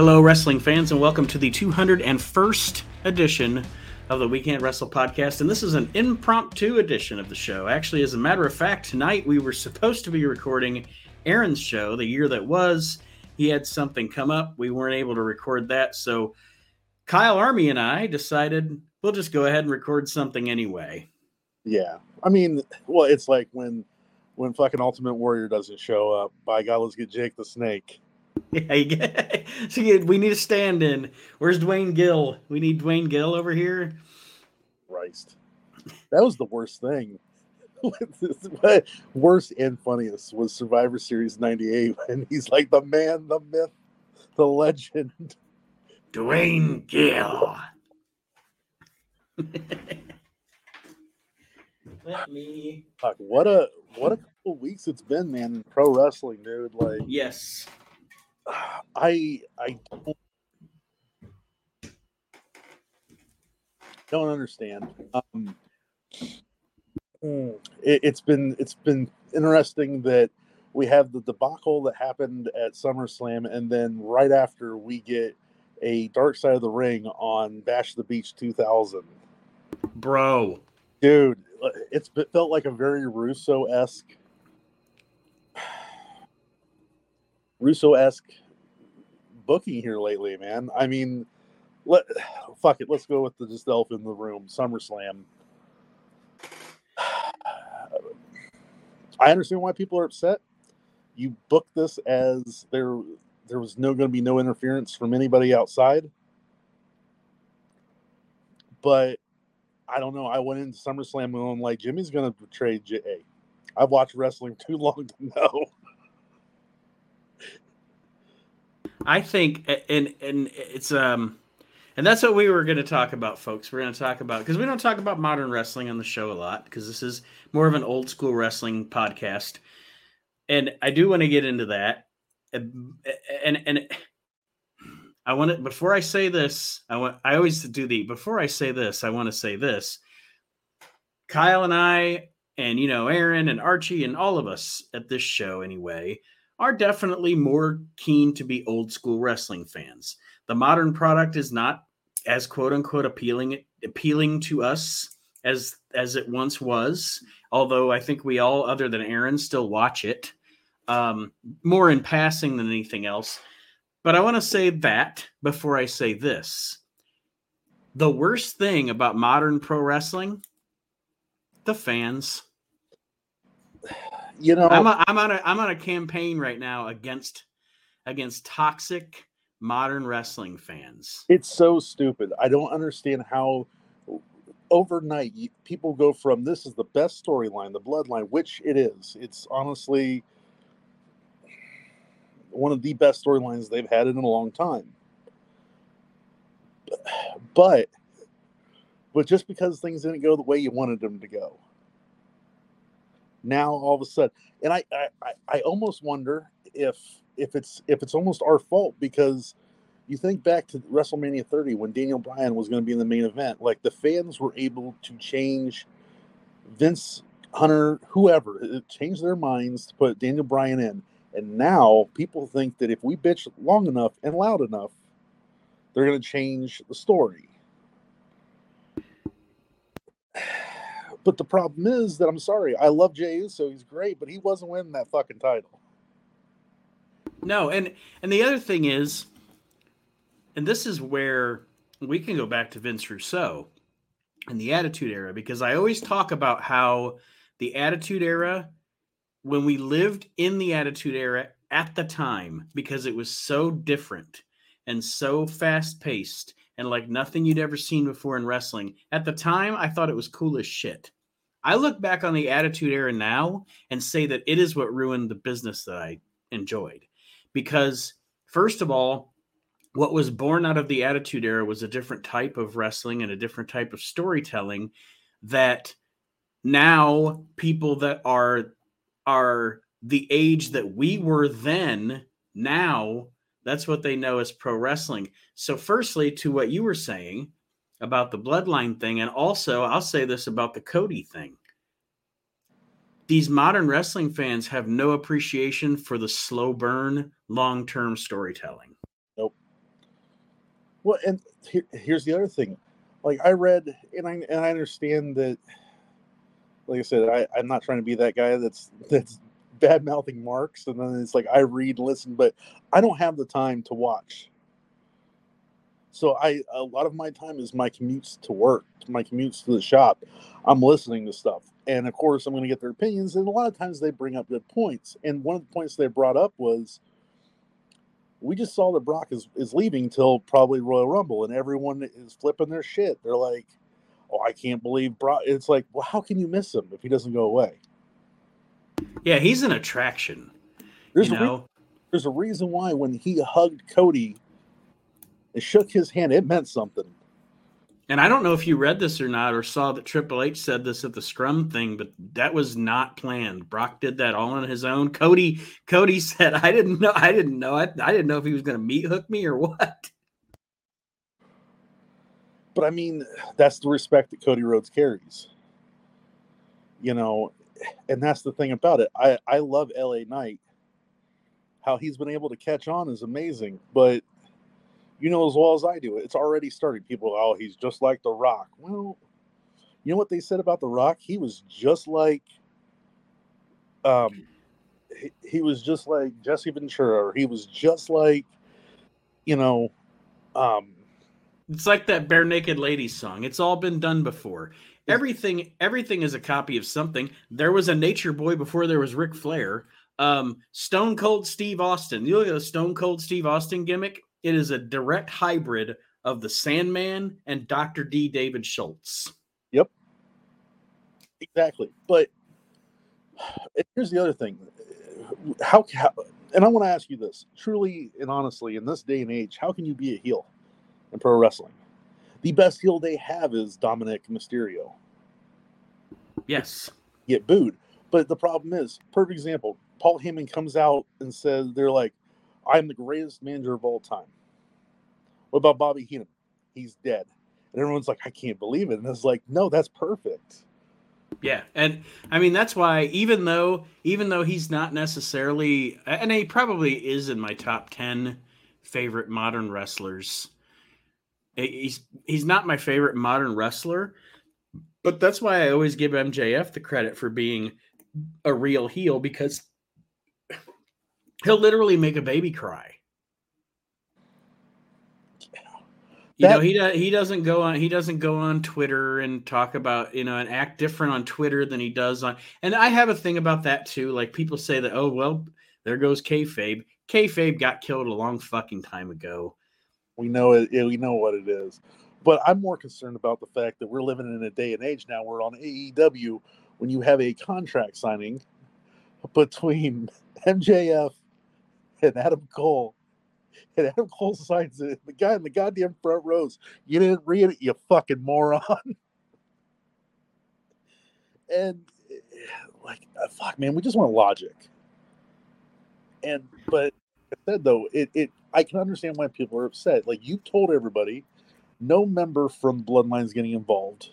Hello, wrestling fans, and welcome to the 201st edition of the We Can't Wrestle podcast. And this is an impromptu edition of the show. Actually, as a matter of fact, tonight we were supposed to be recording Aaron's show, the year that was. He had something come up. We weren't able to record that. So Kyle Army and I decided we'll just go ahead and record something anyway. Yeah. I mean, well, it's like when when fucking Ultimate Warrior doesn't show up. By God, let's get Jake the Snake. Yeah, so we need a stand-in. Where's Duane Gill? We need Duane Gill over here. Christ, that was the worst thing. worst and funniest was Survivor Series '98 when he's like the man, the myth, the legend, Duane Gill. Let me. Fuck, what a what a couple weeks it's been, man. In pro wrestling, dude. Like, yes, I I don't, don't understand. Um, it, it's been it's been interesting that we have the debacle that happened at SummerSlam, and then right after we get a Dark Side of the Ring on Bash the Beach 2000. Bro, dude, it's it felt like a very Russo esque, Russo esque booking here lately, man. I mean, let fuck it, let's go with the just in the room, SummerSlam. I understand why people are upset. You book this as there there was no going to be no interference from anybody outside. But I don't know. I went into SummerSlam and I'm like, Jimmy's going to betray Jey. I've watched wrestling too long to know. I think, and and it's um, and that's what we were going to talk about, folks. We're going to talk about because we don't talk about modern wrestling on the show a lot because this is more of an old school wrestling podcast, and I do want to get into that, and and, and I want to before I say this, I want I always do the before I say this, I want to say this. Kyle and I, and you know Aaron and Archie and all of us at this show anyway are definitely more keen to be old school wrestling fans. The modern product is not as quote unquote appealing appealing to us as as it once was. Although I think we all, other than Aaron, still watch it um, more in passing than anything else. But I want to say that before I say this. The worst thing about modern pro wrestling, the fans you know, I'm a, I'm on a I'm on a campaign right now against against toxic modern wrestling fans. It's so stupid. I don't understand how overnight people go from this is the best storyline, the bloodline, which it is. It's honestly one of the best storylines they've had in a long time. But but just because things didn't go the way you wanted them to go now all of a sudden. And I, I i almost wonder if if it's if it's almost our fault because you think back to wrestlemania 30 when daniel bryan was going to be in the main event like the fans were able to change vince hunter whoever uh, change their minds to put daniel bryan in. And now people think that if we bitch long enough and loud enough they're going to change the story But the problem is that I'm sorry, I love Jey Uso, he's great, but he wasn't winning that fucking title. No, and and the other thing is, and this is where we can go back to Vince Russo and the Attitude Era because I always talk about how the Attitude Era, when we lived in the Attitude Era at the time, because it was so different and so fast paced and like nothing you'd ever seen before in wrestling. At the time, I thought it was cool as shit. I look back on the Attitude Era now and say that it is what ruined the business that I enjoyed. Because, first of all, what was born out of the Attitude Era was a different type of wrestling and a different type of storytelling that now people that are are the age that we were then now that's what they know as pro wrestling. So, firstly, to what you were saying about the bloodline thing, and also I'll say this about the Cody thing. These modern wrestling fans have no appreciation for the slow burn, long term storytelling. Nope. Well, and here, here's the other thing. Like I read, and I and I understand that. Like I said, I, I'm not trying to be that guy that's that's bad mouthing marks, and then it's like I read, listen, but I don't have the time to watch. So I a lot of my time is my commutes to work, my commutes to the shop. I'm listening to stuff, and of course I'm going to get their opinions. And a lot of times they bring up good points. And one of the points they brought up was we just saw that Brock is, is leaving till probably Royal Rumble, and everyone is flipping their shit. They're like, "Oh, I can't believe Brock." It's like, well, how can you miss him if he doesn't go away? Yeah, he's an attraction. There's you a know, re- there's a reason why when he hugged Cody and shook his hand, it meant something. and I don't know if you read this or not, or saw that Triple H said this at the Scrum thing, but that was not planned. Brock did that all on his own. Cody, Cody said, "I didn't know. I didn't know. I, I didn't know if he was going to meat hook me or what." But I mean, that's the respect that Cody Rhodes carries. You know, and that's the thing about it. I I love LA Knight. How he's been able to catch on is amazing, but you know as well as I do, it's already started. People, oh, he's just like The Rock. Well, you know what they said about The Rock? He was just like, um, he, he was just like Jesse Ventura, or he was just like, you know, um, It's like that bare naked ladies song. It's all been done before. Everything, everything is a copy of something. There was a Nature Boy before there was Ric Flair. Um, Stone Cold Steve Austin. You look at the Stone Cold Steve Austin gimmick. It is a direct hybrid of the Sandman and Doctor D. David Schultz. Yep. Exactly. But here's the other thing. How, how and I want to ask you this truly and honestly, in this day and age, how can you be a heel in pro wrestling? The best heel they have is Dominik Mysterio. Yes. Get booed. But the problem is, perfect example, Paul Heyman comes out and says, they're like, I'm the greatest manager of all time. What about Bobby Heenan? He's dead. And everyone's like, I can't believe it. And it's like, no, that's perfect. Yeah, and I mean that's why even though even though he's not necessarily and he probably is in my top 10 favorite modern wrestlers. Eh, he's he's not my favorite modern wrestler, but that's why I always give MJF the credit for being a real heel because he'll literally make a baby cry. You know, he does, he doesn't go on he doesn't go on Twitter and talk about, you know, and act different on Twitter than he does on and I have a thing about that too. Like people say that, oh well, there goes kayfabe. Kayfabe got killed a long fucking time ago. We know it. We know what it is. But I'm more concerned about the fact that we're living in a day and age now where on AEW, when you have a contract signing between MJF and Adam Cole, and Adam Cole signs it, the guy in the goddamn front rows, you didn't read it, you fucking moron. and eh, like, uh, fuck, man, we just want logic. And but I said though, it, it I can understand why people are upset. Like you told everybody, no member from Bloodline's getting involved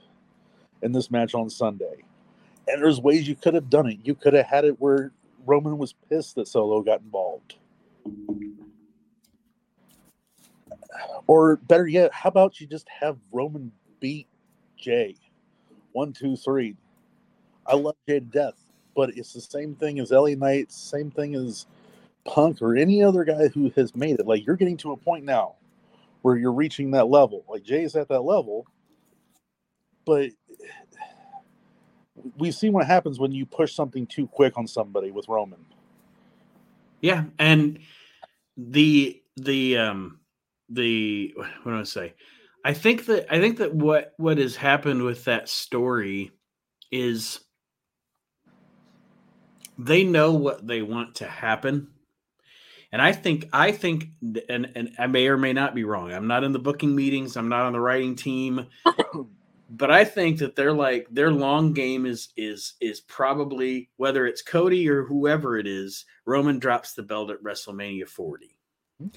in this match on Sunday. And there's ways you could have done it. You could have had it where Roman was pissed that Solo got involved. Or better yet, how about you just have Roman beat Jey? One, two, three. I love Jey to death, but it's the same thing as LA Knight, same thing as Punk or any other guy who has made it. Like you're getting to a point now where you're reaching that level. Like Jey's at that level, but we've seen what happens when you push something too quick on somebody with Roman. Yeah, and the the um the what do I say? I think that I think that what what has happened with that story is they know what they want to happen. And I think I think and and I may or may not be wrong. I'm not in the booking meetings, I'm not on the writing team. but I think that they're like their long game is is is probably whether it's Cody or whoever it is, Roman drops the belt at WrestleMania 40. Hmm.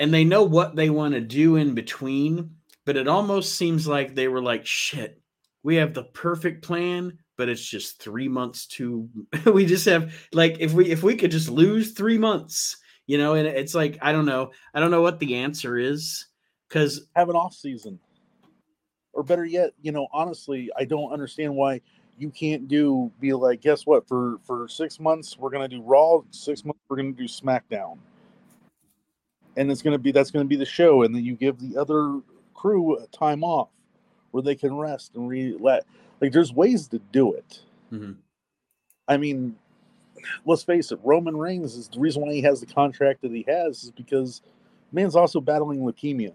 And they know what they want to do in between, but it almost seems like they were like, shit, we have the perfect plan, but it's just three months to we just have like if we if we could just lose three months You know, and it's like I don't know. I don't know what the answer is because have an off season, or better yet, you know, honestly, I don't understand why you can't do be like, guess what? For for six months we're gonna do Raw. Six months we're gonna do SmackDown, and it's gonna be that's gonna be the show, and then you give the other crew time off where they can rest and re let. Like, there's ways to do it. Mm-hmm. I mean, let's face it, Roman Reigns is the reason why he has the contract that he has is because man's also battling leukemia.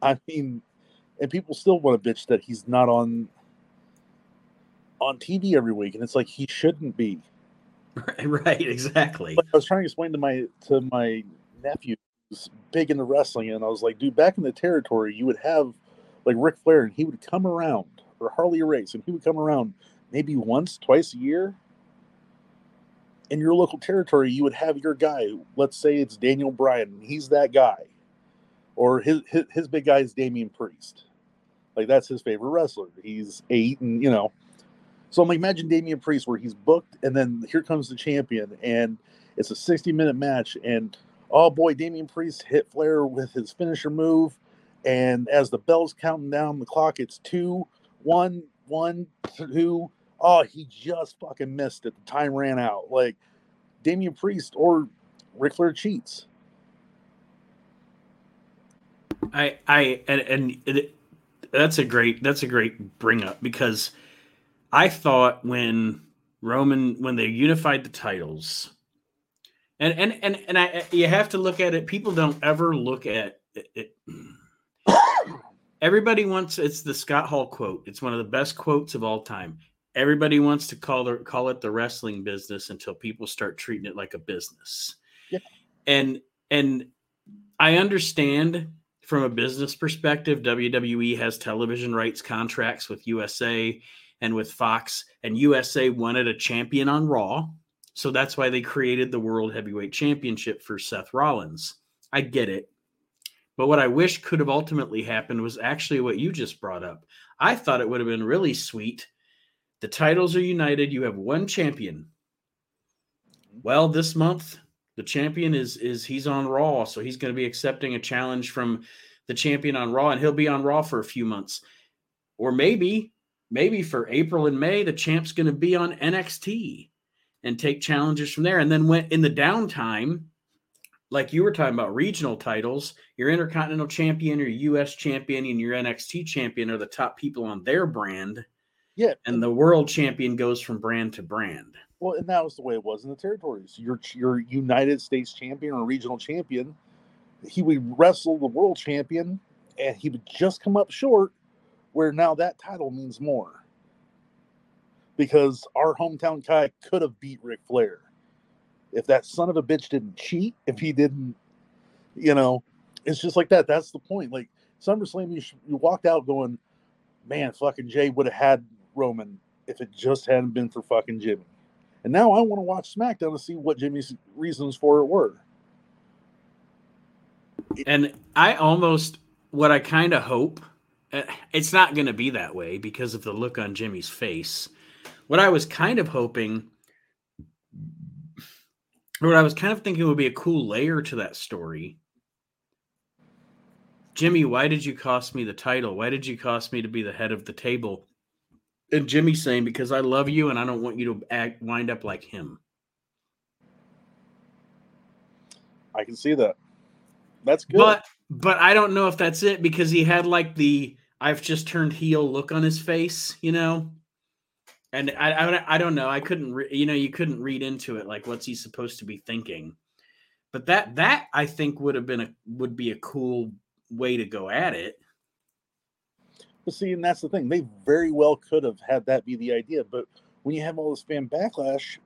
I mean, and people still want to bitch that he's not on on TV every week, and it's like he shouldn't be. Right, right exactly. Like I was trying to explain to my to my nephew who's big into wrestling, and I was like, dude, back in the territory, you would have like Ric Flair, and he would come around, or Harley Race, and he would come around maybe once, twice a year. In your local territory, you would have your guy. Let's say it's Daniel Bryan. He's that guy, or his his, his big guy is Damian Priest. Like that's his favorite wrestler. He's eight, and you know, so I'm like, imagine Damian Priest where he's booked, and then here comes the champion, and it's a 60 minute match, and oh boy, Damian Priest hit Flair with his finisher move, and as the bell's counting down the clock, it's two, one, one, two. Oh, he just fucking missed it. The time ran out. Like Damian Priest or Ric Flair cheats. I I and and it, that's a great that's a great bring up because I thought when Roman when they unified the titles, and and and and I you have to look at it. People don't ever look at it. Everybody wants it's the Scott Hall quote. It's one of the best quotes of all time. Everybody wants to call it call it the wrestling business until people start treating it like a business. Yeah. And and I understand from a business perspective, WWE has television rights contracts with USA and with Fox, and USA wanted a champion on Raw. So that's why they created the World Heavyweight Championship for Seth Rollins. I get it. But what I wish could have ultimately happened was actually what you just brought up. I thought it would have been really sweet. The titles are united. You have one champion. Well, this month the champion is is he's on Raw, so he's going to be accepting a challenge from the champion on Raw, and he'll be on Raw for a few months. Or maybe maybe for April and May, the champ's going to be on NXT and take challenges from there. And then when in the downtime, like you were talking about regional titles, your Intercontinental Champion, your US Champion, and your NXT Champion are the top people on their brand. Yeah. And the World Champion goes from brand to brand. Well, and that was the way it was in the territories. Your your United States champion or regional champion, he would wrestle the world champion, and he would just come up short where now that title means more because our hometown guy could have beat Ric Flair if that son of a bitch didn't cheat. If he didn't, you know, it's just like that. That's the point. Like SummerSlam, you, you walked out going, "Man, fucking Jey would have had Roman if it just hadn't been for fucking Jimmy." And now I want to watch SmackDown to see what Jimmy's reasons for it were. And I almost, what I kind of hope uh, it's not going to be that way because of the look on Jimmy's face. What I was kind of hoping, or what I was kind of thinking would be a cool layer to that story. Jimmy, why did you cost me the title? Why did you cost me to be the head of the table? And Jimmy saying, because I love you and I don't want you to act wind up like him. I can see that. That's good. But but I don't know if that's it because he had like the I've just turned heel look on his face, you know. And I, I, I don't know. I couldn't, re- you know, you couldn't read into it like what's he supposed to be thinking. But that that I think would have been a would be a cool way to go at it. But see, and that's the thing. They very well could have had that be the idea. But when you have all this fan backlash,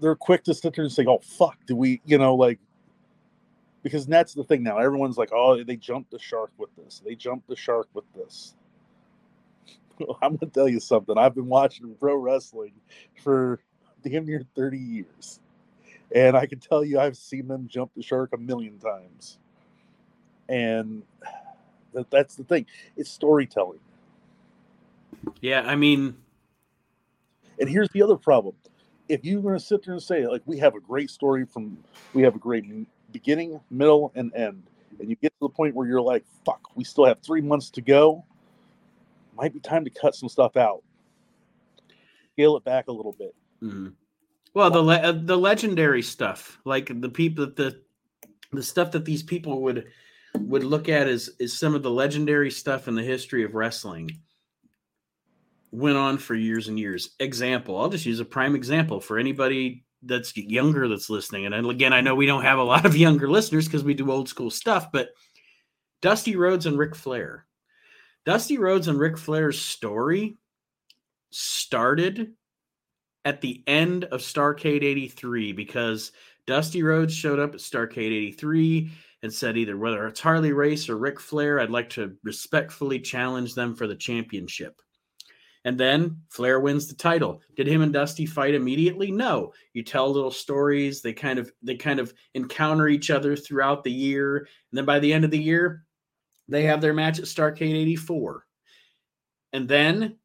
they're quick to sit there and say, "Oh fuck, do we?" You know, like because that's the thing now. Everyone's like, oh, they jumped the shark with this. They jumped the shark with this. I'm gonna tell you something. I've been watching pro wrestling for damn near 30 years. And I can tell you I've seen them jump the shark a million times. And that's the thing. It's storytelling. Yeah, I mean and here's the other problem. if you're going to sit there and say like we have a great story from we have a great beginning, middle, and end, and you get to the point where you're like, fuck, we still have three months to go. Might be time to cut some stuff out, scale it back a little bit. Mm-hmm. Well, the le- uh, the legendary stuff, like the people the the stuff that these people would would look at as is some of the legendary stuff in the history of wrestling went on for years and years. Example, I'll just use a prime example for anybody that's younger that's listening. And again, I know we don't have a lot of younger listeners because we do old school stuff, but Dusty Rhodes and Ric Flair. Dusty Rhodes and Ric Flair's story started at the end of Starcade 83 because Dusty Rhodes showed up at Starcade 83 and said either whether it's Harley Race or Ric Flair, I'd like to respectfully challenge them for the championship. And then Flair wins the title. Did him and Dusty fight immediately? No. You tell little stories. They kind of they kind of encounter each other throughout the year. And then by the end of the year, they have their match at Starcade 84. And then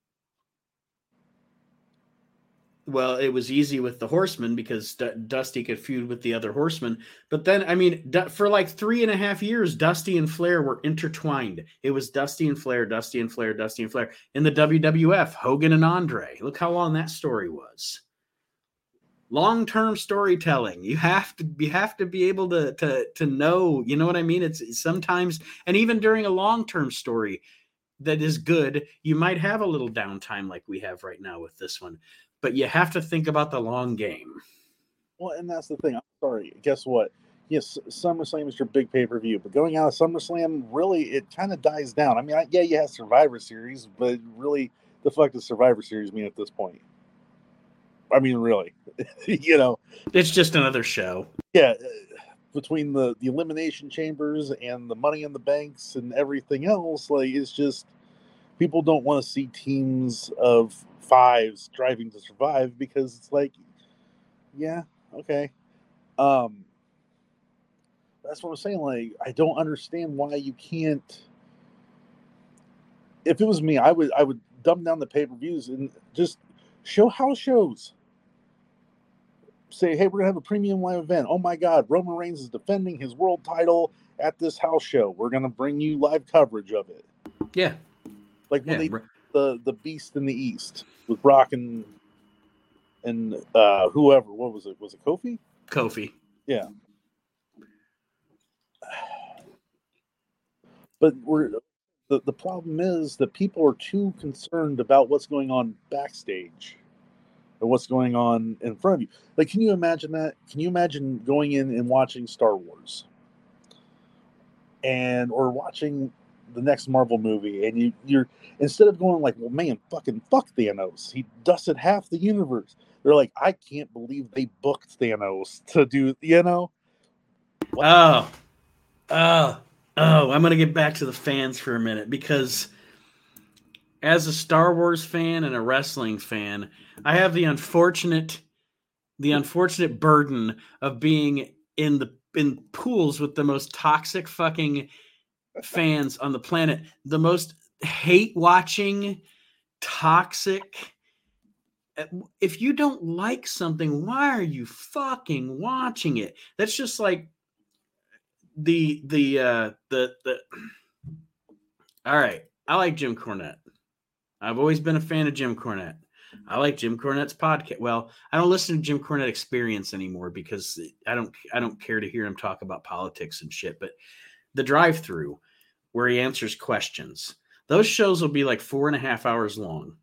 well, it was easy with the Horsemen because D- Dusty could feud with the other Horsemen. But then, I mean, D- for like three and a half years, Dusty and Flair were intertwined. It was Dusty and Flair, Dusty and Flair, Dusty and Flair. In the WWF, Hogan and Andre. Look how long that story was. Long-term storytelling. You have to you have to be able to to to know. You know what I mean? It's sometimes, and even during a long-term story that is good, you might have a little downtime like we have right now with this one but you have to think about the long game. Well, and that's the thing. I'm sorry. Guess what? Yes, SummerSlam is your big pay per view, but going out of SummerSlam, really, it kind of dies down. I mean, I, yeah, you have Survivor Series, but really, the fuck does Survivor Series mean at this point? I mean, really, you know, it's just another show. Yeah, between the the elimination chambers and the Money in the Banks and everything else, like it's just people don't want to see teams of fives driving to survive because it's like, yeah, okay. Um, that's what I'm saying. Like, I don't understand why you can't. If it was me, I would I would dumb down the pay per views and just show house shows. Say, hey, we're gonna have a premium live event. Oh my God, Roman Reigns is defending his world title at this house show. We're gonna bring you live coverage of it. Yeah, like when yeah. they the the Beast in the East with Brock and and uh whoever. What was it? Was it Kofi? Kofi. Yeah. But we're the, the problem is that people are too concerned about what's going on backstage or what's going on in front of you. Like, can you imagine that? Can you imagine going in and watching Star Wars and or watching the next Marvel movie, and you you're instead of going like, well, man, fucking fuck Thanos, he dusted half the universe. They're like, I can't believe they booked Thanos to do, you know. What? Oh, oh, oh! I'm gonna get back to the fans for a minute because, as a Star Wars fan and a wrestling fan, I have the unfortunate, the unfortunate burden of being in the in pools with the most toxic fucking fans on the planet, the most hate watching, toxic. If you don't like something, why are you fucking watching it? That's just like the the uh the the all right. I like Jim Cornette. I've always been a fan of Jim Cornette. I like Jim Cornette's podcast. Well, I don't listen to Jim Cornette Experience anymore because I don't I don't care to hear him talk about politics and shit. But the drive through, where he answers questions. Those shows will be like four and a half hours long.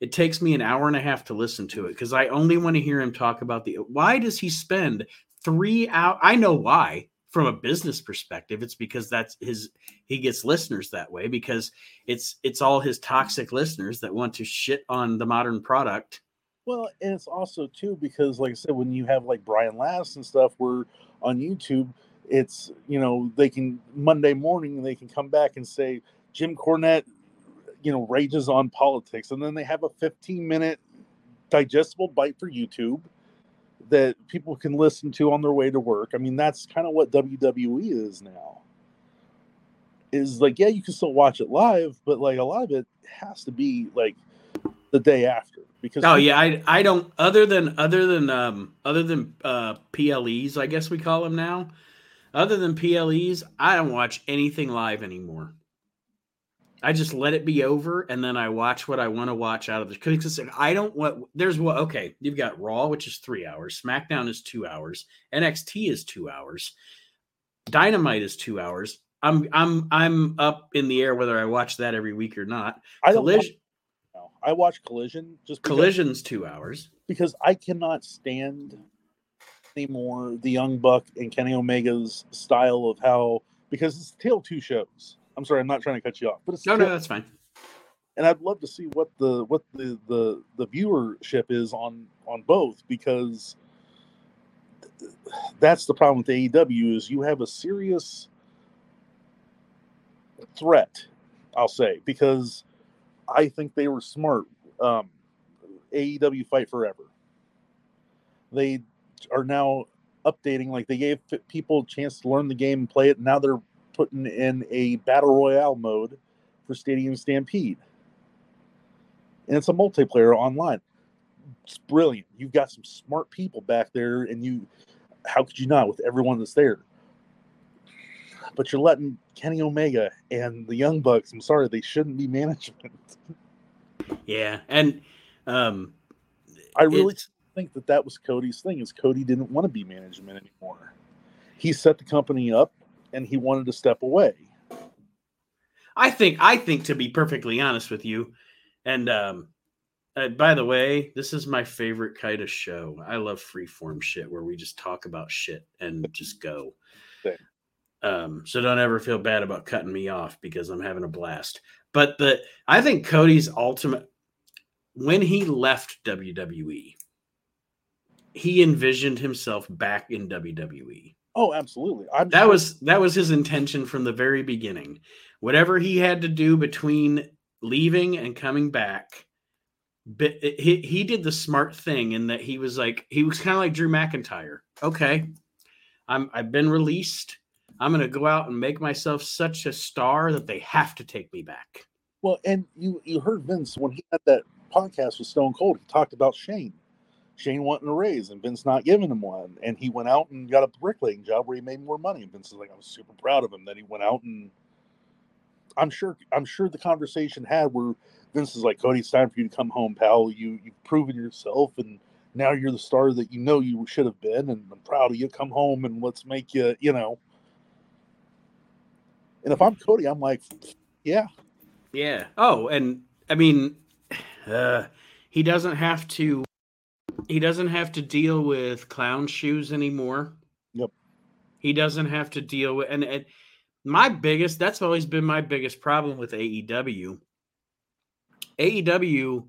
It takes me an hour and a half to listen to it because I only want to hear him talk about the why does he spend three hours? I know why from a business perspective it's because that's his he gets listeners that way because it's it's all his toxic listeners that want to shit on the modern product well and it's also too because like i said when you have like brian last and stuff we're on youtube it's you know they can Monday morning they can come back and say Jim Cornette, you know, rages on politics, and then they have a 15 minute digestible bite for YouTube that people can listen to on their way to work. I mean, that's kind of what WWE is now. Is like, yeah, you can still watch it live, but like a lot of it has to be like the day after because oh yeah I I don't other than other than um other than uh PLEs I guess we call them now other than PLEs I don't watch anything live anymore. I just let it be over and then I watch what I want to watch out of the because I don't want there's what okay you've got Raw which is three hours SmackDown is two hours NXT is two hours Dynamite is two hours. I'm I'm I'm up in the air whether I watch that every week or not. I Collision watch, I watch Collision just because, Collision's two hours. because I cannot stand anymore the Young Buck and Kenny Omega's style of how because it's tail two shows I'm sorry, I'm not trying to cut you off, but it's no, no, that's fine. And I'd love to see what the what the the the viewership is on on both because that's the problem with AEW is you have a serious threat, I'll say, because I think they were smart. Um, AEW Fight Forever. They are now updating, like they gave people a chance to learn the game and play it. And now they're putting in a battle royale mode for Stadium Stampede. And it's a multiplayer online. It's brilliant. You've got some smart people back there, and you how could you not with everyone that's there? But you're letting Kenny Omega and the Young Bucks, I'm sorry, they shouldn't be management. Yeah, and um I really think that that was Cody's thing is Cody didn't want to be management anymore. He set the company up and he wanted to step away. I think I think to be perfectly honest with you, and um, uh, by the way, this is my favorite kind of show. I love freeform shit where we just talk about shit and just go. Um, so don't ever feel bad about cutting me off because I'm having a blast. But the I think Cody's ultimate when he left WWE, he envisioned himself back in WWE. Oh, absolutely. I'm that sure. was that was his intention from the very beginning. Whatever he had to do between leaving and coming back, but he he did the smart thing in that he was like he was kind of like Drew McIntyre. Okay, I'm I've been released. I'm going to go out and make myself such a star that they have to take me back. Well, and you you heard Vince when he had that podcast with Stone Cold. He talked about Shane Shane wanting a raise and Vince not giving him one. And he went out and got a bricklaying job where he made more money. And Vince is like, I was super proud of him. Then he went out and I'm sure I'm sure the conversation had where Vince is like, Cody, it's time for you to come home, pal. You you've proven yourself and now you're the star that you know you should have been, and I'm proud of you. Come home and let's make you, you know. And if I'm Cody, I'm like, yeah. Yeah. Oh, and I mean, uh, he doesn't have to he doesn't have to deal with clown shoes anymore. Yep. He doesn't have to deal with and, and my biggest that's always been my biggest problem with AEW. AEW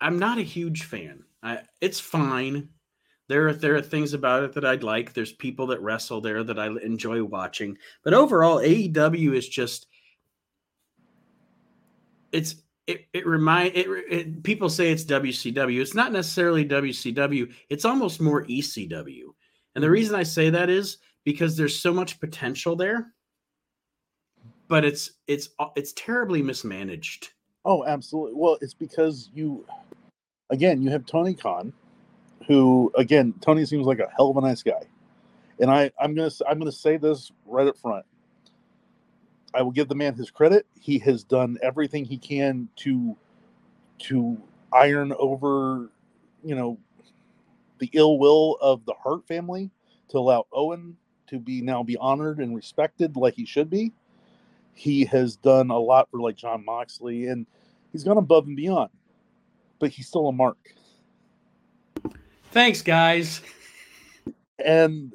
I'm not a huge fan. I, it's fine. There are there are things about it that I'd like. There's people that wrestle there that I enjoy watching. But overall AEW is just it's it, it remind it, it, people say it's WCW. It's not necessarily WCW. It's almost more ECW. And the mm-hmm. reason I say that is because there's so much potential there, but it's it's it's terribly mismanaged. Oh, absolutely. Well, it's because you again, you have Tony Khan who again, Tony seems like a hell of a nice guy. And I I'm going to I'm going to say this right up front. I will give the man his credit. He has done everything he can to to iron over, you know, the ill will of the Hart family to allow Owen to be now be honored and respected like he should be. He has done a lot for like Jon Moxley and he's gone above and beyond. But he's still a mark. Thanks, guys. And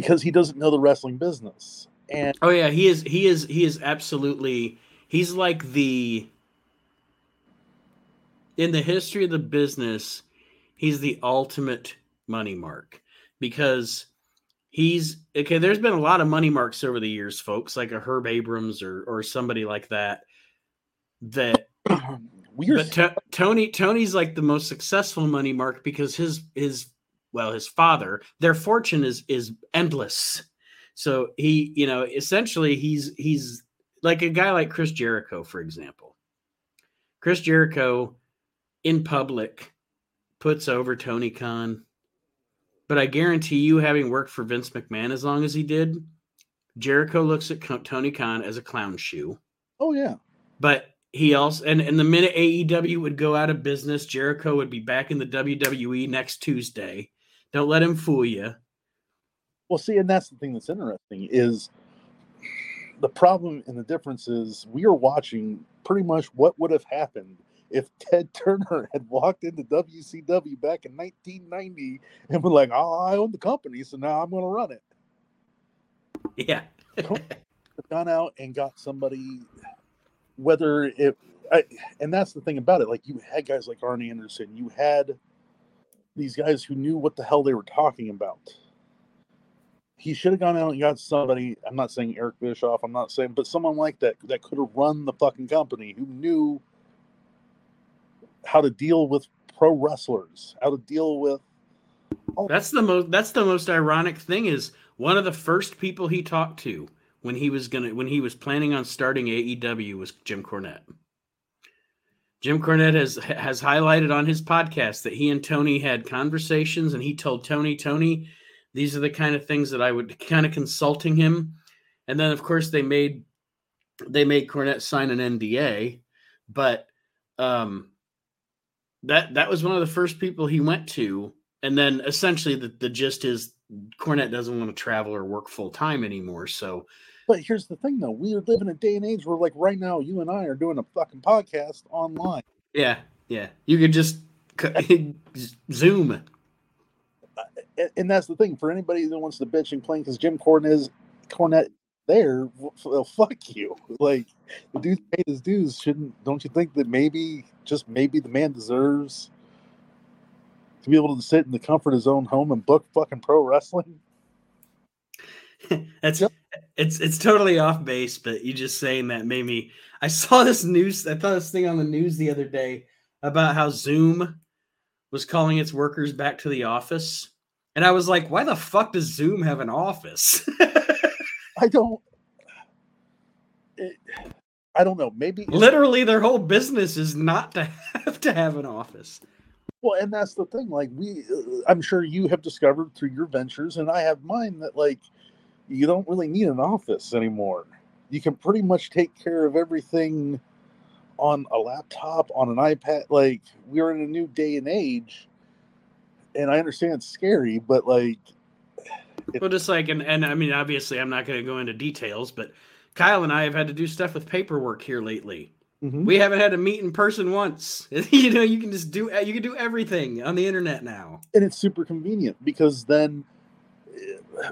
because he doesn't know the wrestling business. And oh yeah, he is he is he is absolutely he's like the in the history of the business, he's the ultimate money mark because he's okay. There's been a lot of money marks over the years, folks, like a Herb Abrams or or somebody like that. That weird. But t- Tony Tony's like the most successful money mark because his his well his father their fortune is is endless so he you know essentially he's he's like a guy like chris jericho for example Chris Jericho in public puts over Tony Khan. But I guarantee you, having worked for Vince McMahon as long as he did, Jericho looks at Tony Khan as a clown shoe. Oh yeah. But he also and, and the minute AEW would go out of business, Jericho would be back in the WWE next Tuesday. Don't let him fool you. Well, see, and that's the thing that's interesting is the problem and the difference is we are watching pretty much what would have happened if Ted Turner had walked into WCW back in 1990 and been like, "Oh, I own the company, so now I'm going to run it." Yeah, gone out and got somebody, whether it, I, and that's the thing about it. Like you had guys like Arn Anderson, you had these guys who knew what the hell they were talking about. He should have gone out and got somebody. I'm not saying Eric Bischoff. I'm not saying, but someone like that that could have run the fucking company who knew how to deal with pro wrestlers, how to deal with. That's the most. That's the most ironic thing is one of the first people he talked to when he was gonna when he was planning on starting AEW was Jim Cornette. Jim Cornette has has highlighted on his podcast that he and Tony had conversations, and he told Tony, Tony, these are the kind of things that I would kind of consulting him, and then of course they made they made Cornette sign an NDA, but um, that that was one of the first people he went to, and then essentially the, the gist is Cornette doesn't want to travel or work full time anymore. So, but here's the thing, though: we live in a day and age where, like, right now, you and I are doing a fucking podcast online. Yeah, yeah. You could just Zoom. Uh, and that's the thing for anybody that wants to bitch and complain because Jim Cornette is Cornette there. Well, fuck you. Like the dude paid his dues. Shouldn't? Don't you think that maybe, just maybe, the man deserves to be able to sit in the comfort of his own home and book fucking pro wrestling. That's yep. It's it's totally off base, but you just saying that made me. I saw this news. I saw this thing on the news the other day about how Zoom was calling its workers back to the office, and I was like, "Why the fuck does Zoom have an office?" I don't. It, I don't know. Maybe literally their whole business is not to have to have an office. Well, and that's the thing. Like we, I'm sure you have discovered through your ventures, and I have mine that like you don't really need an office anymore. You can pretty much take care of everything on a laptop, on an iPad. Like we're in a new day and age, and I understand it's scary, but like, well, just like, and and I mean, obviously, I'm not going to go into details, but Kyle and I have had to do stuff with paperwork here lately Mm-hmm. We haven't had to meet in person once. you know, you can just do you can do everything on the internet now, and it's super convenient because then,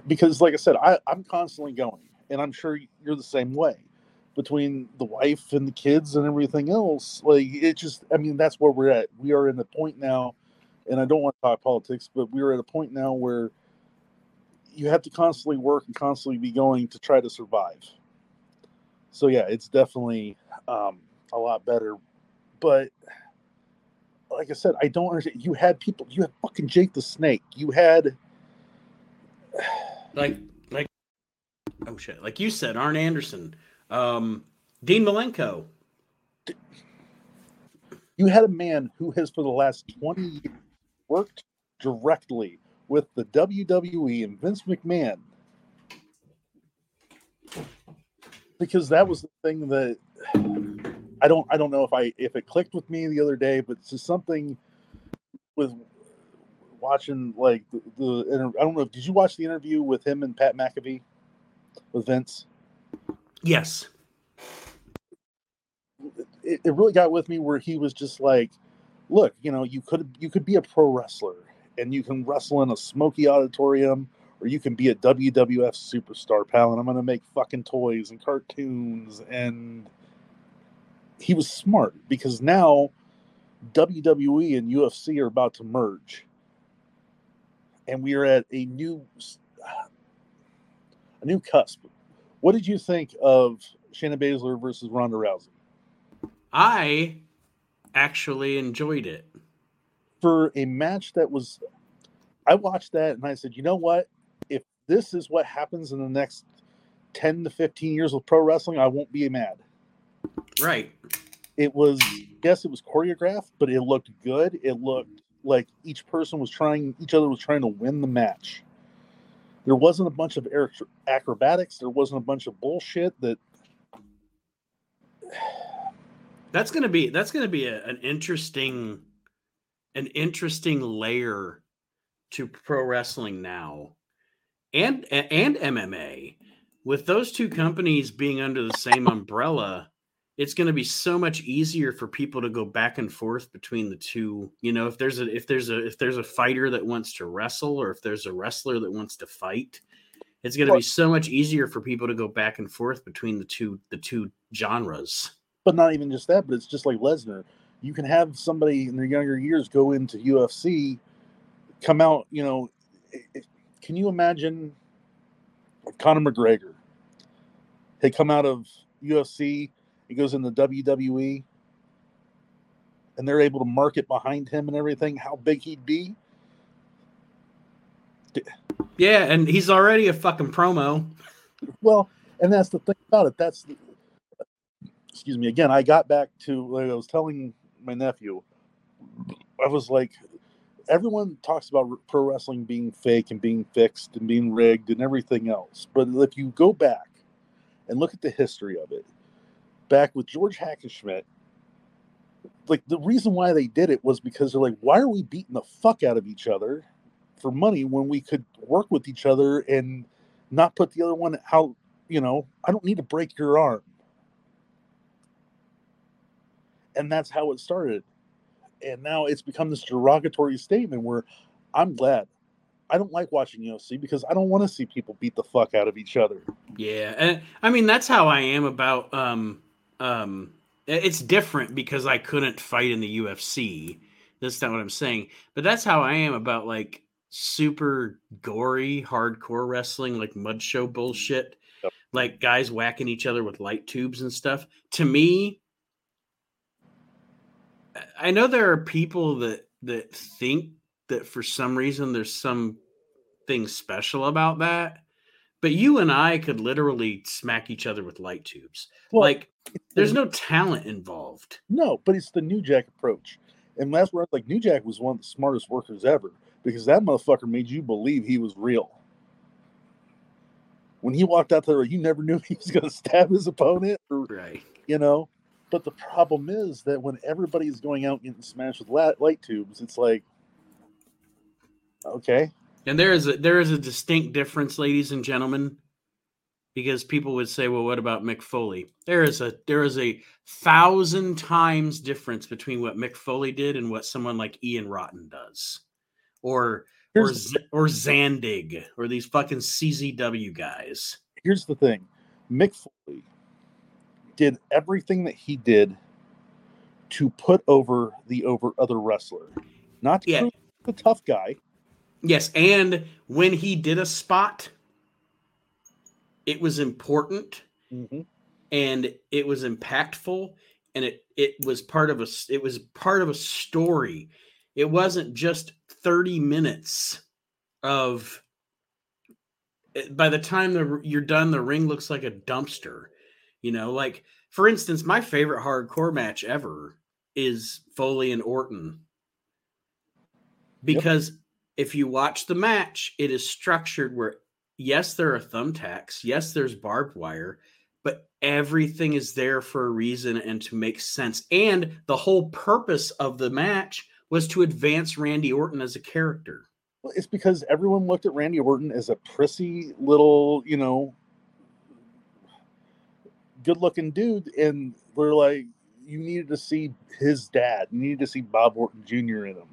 because like I said, I, I'm constantly going, and I'm sure you're the same way. Between the wife and the kids and everything else, like it just, I mean, that's where we're at. We are in a point now, and I don't want to talk politics, but we're at a point now where you have to constantly work and constantly be going to try to survive. So yeah, it's definitely um, a lot better. But like I said, I don't understand. You had people. You had fucking Jake the Snake. You had like like oh shit, like you said, Arn Anderson, um, Dean Malenko. You had a man who has for the last twenty years worked directly with the WWE and Vince McMahon because that was the thing that I don't I don't know if I if it clicked with me the other day, but it's just something with watching like the, the I don't know. Did you watch the interview with him and Pat McAfee with Vince? Yes. It, it really got with me where he was just like, "Look, you know, you could you could be a pro wrestler and you can wrestle in a smoky auditorium." Or you can be a WWF superstar, pal, and I'm gonna make fucking toys and cartoons and he was smart because now WWE and UFC are about to merge, and we are at a new a new cusp. What did you think of Shayna Baszler versus Ronda Rousey? I actually enjoyed it for a match that was. I watched that and I said, you know what? If this is what happens in the next ten to fifteen years of pro wrestling, I won't be mad. Right. it was yes, it was choreographed, but it looked good. It looked like each person was trying, each other was trying to win the match. There wasn't a bunch of acrobatics. There wasn't a bunch of bullshit that. That's gonna be that's gonna be a, an interesting, an interesting layer to pro wrestling now, and and MMA, with those two companies being under the same umbrella it's going to be so much easier for people to go back and forth between the two you know if there's a if there's a if there's a fighter that wants to wrestle or if there's a wrestler that wants to fight it's going to be so much easier for people to go back and forth between the two the two genres. But not even just that but it's just like lesnar. You can have somebody in their younger years go into ufc come out you know can you imagine conor mcgregor had come out of ufc he goes in the WWE and they're able to market behind him and everything, how big he'd be. Yeah, and he's already a fucking promo. Well, and that's the thing about it. That's the, excuse me again. I got back to like I was telling my nephew. I was like, everyone talks about pro wrestling being fake and being fixed and being rigged and everything else. But if you go back and look at the history of it, back with George Hackenschmidt, like the reason why they did it was because they're like, why are we beating the fuck out of each other for money when we could work with each other and not put the other one out? You know, I don't need to break your arm. And that's how it started. And now it's become this derogatory statement where I'm glad I don't like watching UFC because I don't want to see people beat the fuck out of each other. Yeah, and I mean that's how I am about um um, it's different because I couldn't fight in the UFC. That's not what I'm saying, but that's how I am about like super gory hardcore wrestling, like mud show bullshit, yep. like guys whacking each other with light tubes and stuff. To me, I know there are people that that think that for some reason there's something special about that but you and I could literally smack each other with light tubes. Well, like there's no talent involved. No, but it's the New Jack approach. And that's where like New Jack was one of the smartest workers ever because that motherfucker made you believe he was real. When he walked out there, you never knew he was going to stab his opponent, or, right? You know. But the problem is that when everybody's going out getting smashed with light, light tubes, it's like, okay, and there is a there is a distinct difference, ladies and gentlemen, because people would say, "Well, what about Mick Foley?" There is a there is a thousand times difference between what Mick Foley did and what someone like Ian Rotten does, or or or Zandig, or these fucking CZW guys. Here's the thing, Mick Foley did everything that he did to put over the over other wrestler, not to yeah. the tough guy. Yes, and when he did a spot, it was important mm-hmm. and it was impactful and it it was part of a it was part of a story. It wasn't just 30 minutes of eh, by the time the, you're done the ring looks like a dumpster. You know, like for instance, my favorite hardcore match ever is Foley and Orton. Because yep if you watch the match, it is structured where yes, there are thumbtacks, yes, there's barbed wire, but everything is there for a reason and to make sense. And the whole purpose of the match was to advance Randy Orton as a character. Well, it's because everyone looked at Randy Orton as a prissy little, you know, good looking dude, and we're like, you needed to see his dad, you needed to see Bob Orton Jr. in him.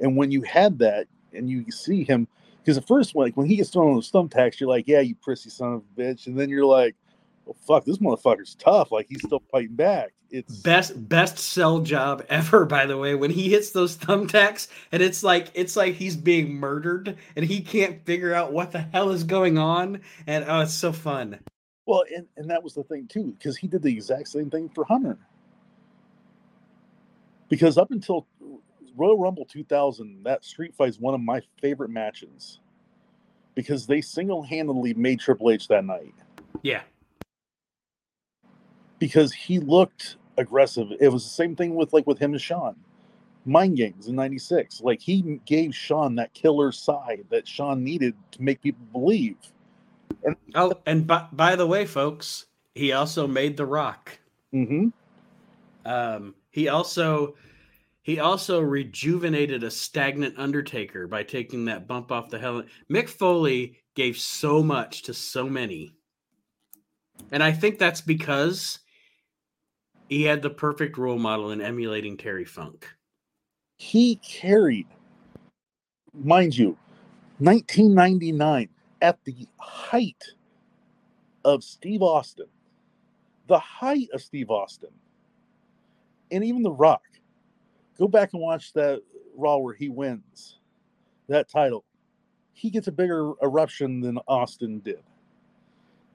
And when you had that, and you see him because the first one, like when he gets thrown on the thumbtacks, you're like, yeah, you prissy son of a bitch, and then you're like, well, fuck, this motherfucker's tough. Like he's still fighting back. It's best best sell job ever, by the way. When he hits those thumbtacks, and it's like it's like he's being murdered, and he can't figure out what the hell is going on, and oh, it's so fun. Well, and, and that was the thing too, because he did the exact same thing for Hunter. Because up until Royal Rumble 2000, that street fight is one of my favorite matches because they single handedly made Triple H that night. Yeah. Because he looked aggressive. It was the same thing with like with him and Shawn. Mind games in '96. Like he gave Shawn that killer side that Shawn needed to make people believe. And oh, and by, by the way, folks, he also made The Rock. Mm-hmm. Um, he also he also rejuvenated a stagnant Undertaker by taking that bump off the helmet. Mick Foley gave so much to so many. And I think that's because he had the perfect role model in emulating Terry Funk. He carried, mind you, 1999 at the height of Steve Austin, the height of Steve Austin, and even The Rock. Go back and watch that Raw where he wins that title. He gets a bigger eruption than Austin did.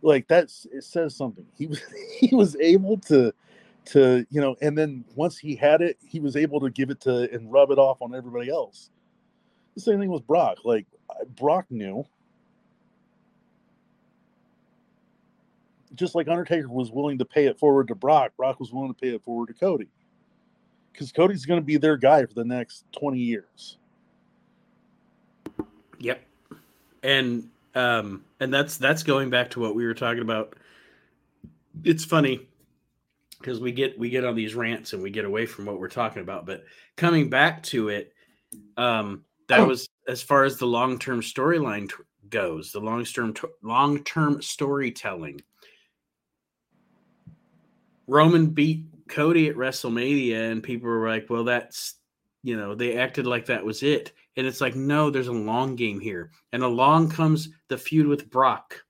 Like that's it says something. He was he was able to to you know, and then once he had it, he was able to give it to and rub it off on everybody else. The same thing with Brock. Like Brock knew just like Undertaker was willing to pay it forward to Brock, Brock was willing to pay it forward to Cody. Because Cody's going to be their guy for the next 20 years. Yep. And um and that's that's going back to what we were talking about. It's funny because we get we get on these rants and we get away from what we're talking about, but coming back to it um that oh. was as far as the long-term storyline t- goes, the long-term t- long-term storytelling Roman beat Cody at WrestleMania, and people were like, well, that's, you know, they acted like that was it. And it's like, no, there's a long game here. And along comes the feud with Brock,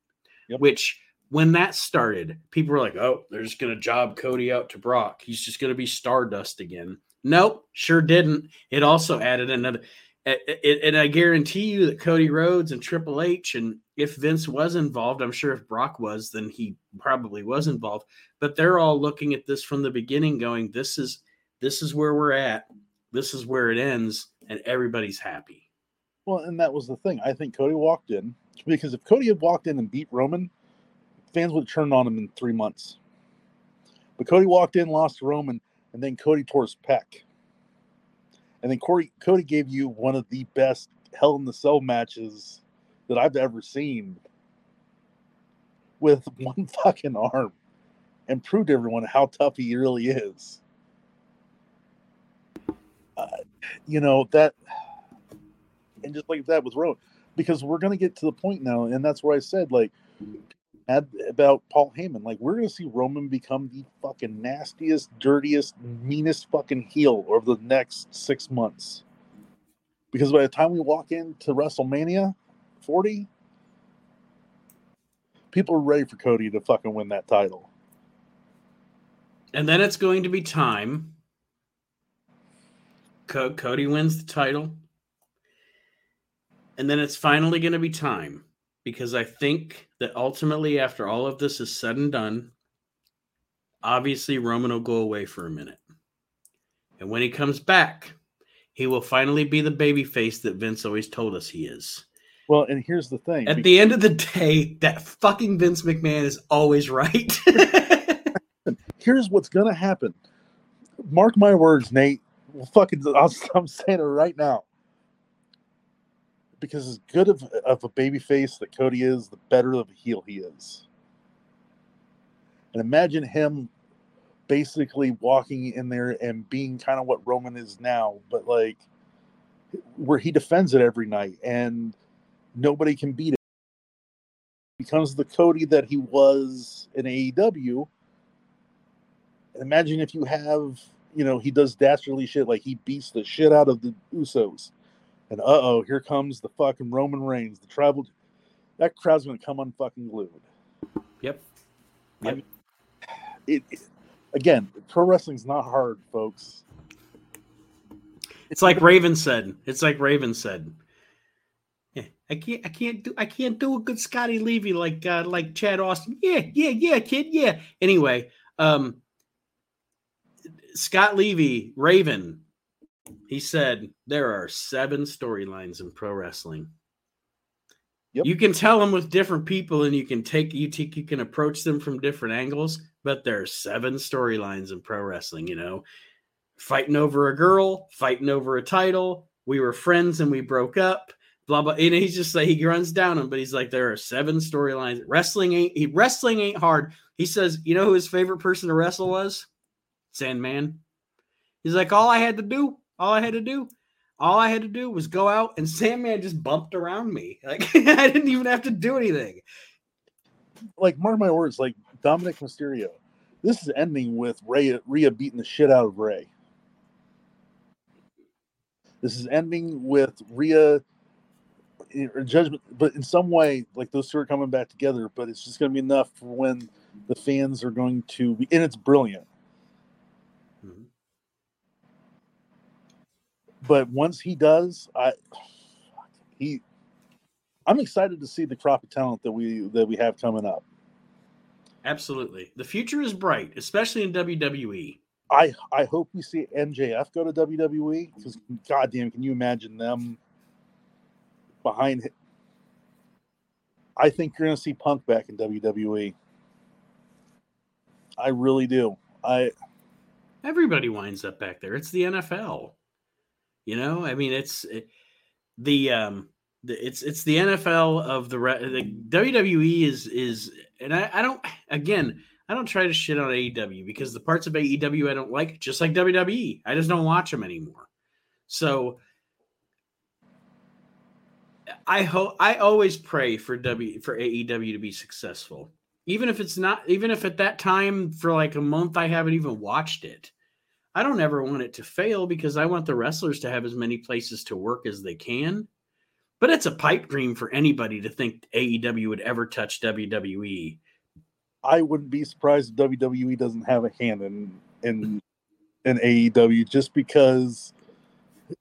yep. which when that started, people were like, oh, they're just going to job Cody out to Brock. He's just going to be Stardust again. Nope, sure didn't. It also added another. And I guarantee you that Cody Rhodes and Triple H, and if Vince was involved, I'm sure if Brock was, then he probably was involved. But they're all looking at this from the beginning, going, "This is this is where we're at. This is where it ends, and everybody's happy." Well, and that was the thing. I think Cody walked in because if Cody had walked in and beat Roman, fans would have turned on him in three months. But Cody walked in, lost to Roman, and then Cody tore his pec and then Corey Cody gave you one of the best Hell in the Cell matches that I've ever seen with one fucking arm and proved to everyone how tough he really is. Uh, you know, that, and just like that with Roman, because we're going to get to the point now, and that's where I said, like, about Paul Heyman. Like, we're going to see Roman become the fucking nastiest, dirtiest, meanest fucking heel over the next six months. Because by the time we walk into WrestleMania 40, people are ready for Cody to fucking win that title. And then it's going to be time. Co- Cody wins the title. And then it's finally going to be time because I think that ultimately, after all of this is said and done, obviously Roman will go away for a minute. And when he comes back, he will finally be the baby face that Vince always told us he is. Well, and here's the thing. At the end of the day, that fucking Vince McMahon is always right. here's what's going to happen. Mark my words, Nate. Well, fucking, I'm saying it right now because as good of, of a baby face that Cody is, the better of a heel he is. And imagine him basically walking in there and being kind of what Roman is now, but like where he defends it every night and nobody can beat it. Becomes the Cody that he was in AEW. And imagine if you have, you know, he does dastardly shit like he beats the shit out of the Usos and uh oh, here comes the fucking Roman Reigns, the tribal. That crowd's gonna come unfucking glued. Yep. Yep. I mean, it, it, again, pro wrestling's not hard, folks. It's like Raven said. It's like Raven said. Yeah, I can't, I can't do, I can't do a good Scotty Levy like, uh, like Chad Austin. Yeah, yeah, yeah, kid, yeah. Anyway, um, Scott Levy, Raven, he said there are seven storylines in pro wrestling. Yep. You can tell them with different people, and you can take you take you can approach them from different angles. But there are seven storylines in pro wrestling. You know, fighting over a girl, fighting over a title. We were friends and we broke up. Blah blah. And he's just like he runs down them, but he's like, there are seven storylines. Wrestling ain't he, wrestling ain't hard. He says, you know who his favorite person to wrestle was? Sandman. He's like, all I had to do, all I had to do, all I had to do was go out and Sandman just bumped around me. Like I didn't even have to do anything. Like mark my words, like Dominik Mysterio. This is ending with Rey Rhea beating the shit out of Rey. This is ending with Rhea or judgment, but in some way, like those two are coming back together. But it's just going to be enough for when the fans are going to be, and it's brilliant. But once he does, I he, I'm excited to see the crop of talent that we that we have coming up. Absolutely. The future is bright, especially in. WWE. I I hope we see MJF go to WWE because goddamn, can you imagine them behind? I think you're going to see Punk back in WWE. I really do. I Everybody winds up back there. It's the NFL. You know, I mean, it's it, the um, it's it's the NFL of the, the WWE is is, and I, I don't again. I don't try to shit on AEW because the parts of AEW I don't like, just like WWE, I just don't watch them anymore. So I hope I always pray for W for AEW to be successful, even if it's not, even if at that time for like a month I haven't even watched it. I don't ever want it to fail because I want the wrestlers to have as many places to work as they can. But it's a pipe dream for anybody to think AEW would ever touch. WWE. I wouldn't be surprised if WWE doesn't have a hand in in in AEW just because